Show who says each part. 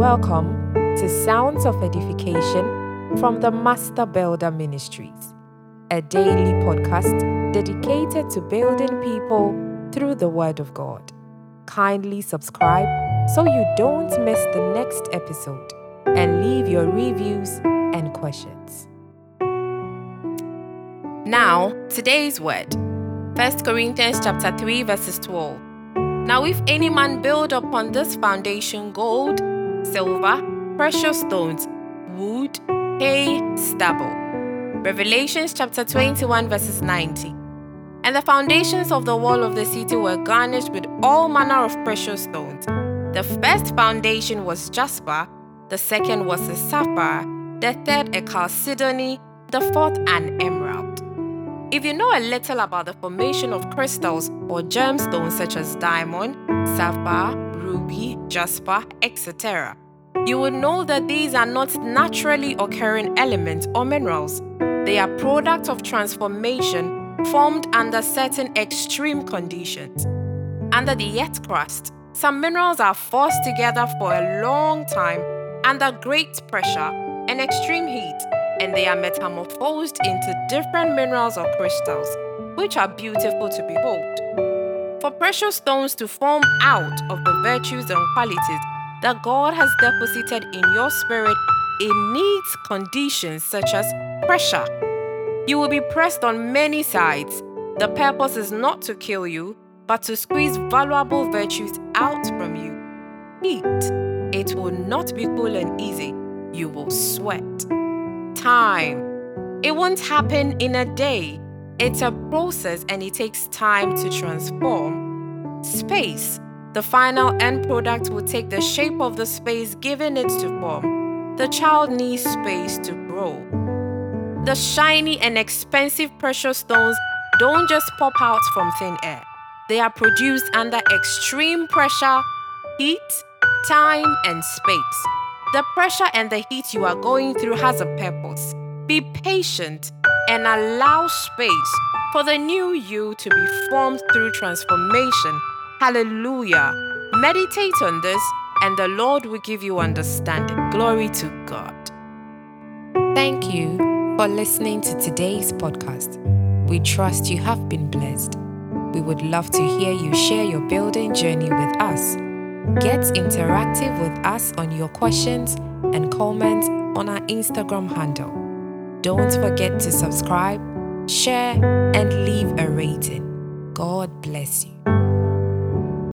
Speaker 1: Welcome to Sounds of Edification from the Master Builder Ministries, a daily podcast dedicated to building people through the Word of God. Kindly subscribe so you don't miss the next episode and leave your reviews and questions. Now, today's word 1 Corinthians chapter 3 verses 12. Now if any man build upon this foundation gold, silver, precious stones, wood, hay, stubble. Revelations chapter 21, verses 90. And the foundations of the wall of the city were garnished with all manner of precious stones. The first foundation was jasper, the second was a sapphire, the third a chalcedony, the fourth an emerald. If you know a little about the formation of crystals or gemstones such as diamond, sapphire, ruby, jasper, etc., you will know that these are not naturally occurring elements or minerals. They are products of transformation formed under certain extreme conditions. Under the earth crust, some minerals are forced together for a long time under great pressure and extreme heat, and they are metamorphosed into different minerals or crystals, which are beautiful to behold. For precious stones to form out of the virtues and qualities that God has deposited in your spirit, it needs conditions such as pressure. You will be pressed on many sides. The purpose is not to kill you, but to squeeze valuable virtues out from you. Heat. It will not be cool and easy. You will sweat. Time. It won't happen in a day. It's a process and it takes time to transform. Space. The final end product will take the shape of the space given it to form. The child needs space to grow. The shiny and expensive precious stones don't just pop out from thin air. They are produced under extreme pressure, heat, time, and space. The pressure and the heat you are going through has a purpose. Be patient and allow space for the new you to be formed through transformation Hallelujah. Meditate on this, and the Lord will give you understanding. Glory to God. Thank you for listening to today's podcast. We trust you have been blessed. We would love to hear you share your building journey with us. Get interactive with us on your questions and comments on our Instagram handle. Don't forget to subscribe, share, and leave a rating. God bless you.